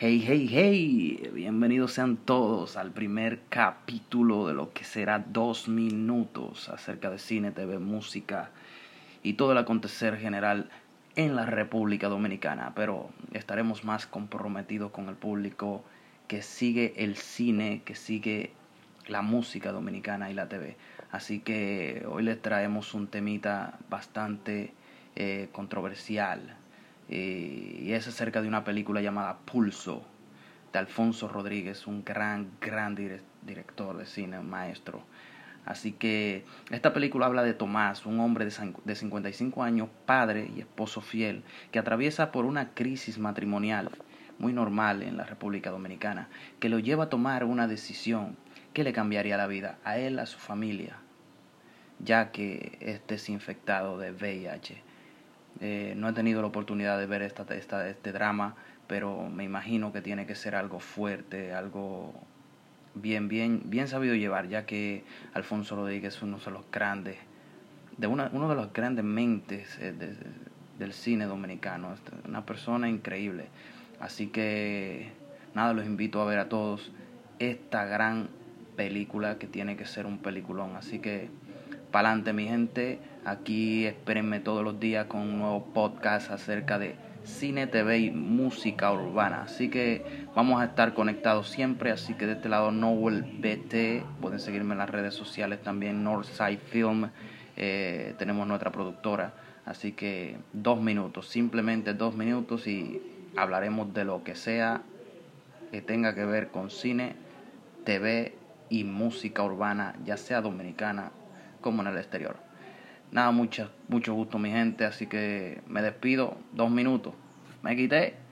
Hey, hey, hey, bienvenidos sean todos al primer capítulo de lo que será dos minutos acerca de cine, TV, música y todo el acontecer general en la República Dominicana. Pero estaremos más comprometidos con el público que sigue el cine, que sigue la música dominicana y la TV. Así que hoy les traemos un temita bastante eh, controversial y es acerca de una película llamada Pulso de Alfonso Rodríguez, un gran, gran director de cine, maestro. Así que esta película habla de Tomás, un hombre de 55 años, padre y esposo fiel, que atraviesa por una crisis matrimonial muy normal en la República Dominicana, que lo lleva a tomar una decisión que le cambiaría la vida a él, a su familia, ya que es desinfectado de VIH. Eh, no he tenido la oportunidad de ver esta, esta, este drama, pero me imagino que tiene que ser algo fuerte, algo bien, bien, bien sabido llevar, ya que Alfonso Rodríguez es uno de los grandes, de una, uno de los grandes mentes eh, del cine dominicano, una persona increíble. Así que nada, los invito a ver a todos esta gran película que tiene que ser un peliculón. Así que pa'lante mi gente. Aquí espérenme todos los días con un nuevo podcast acerca de cine, TV y música urbana. Así que vamos a estar conectados siempre. Así que de este lado Noel BT. Pueden seguirme en las redes sociales también. Northside Film. Eh, tenemos nuestra productora. Así que dos minutos, simplemente dos minutos y hablaremos de lo que sea que tenga que ver con cine, TV y música urbana, ya sea dominicana como en el exterior. Nada, mucho, mucho gusto mi gente, así que me despido, dos minutos. Me quité.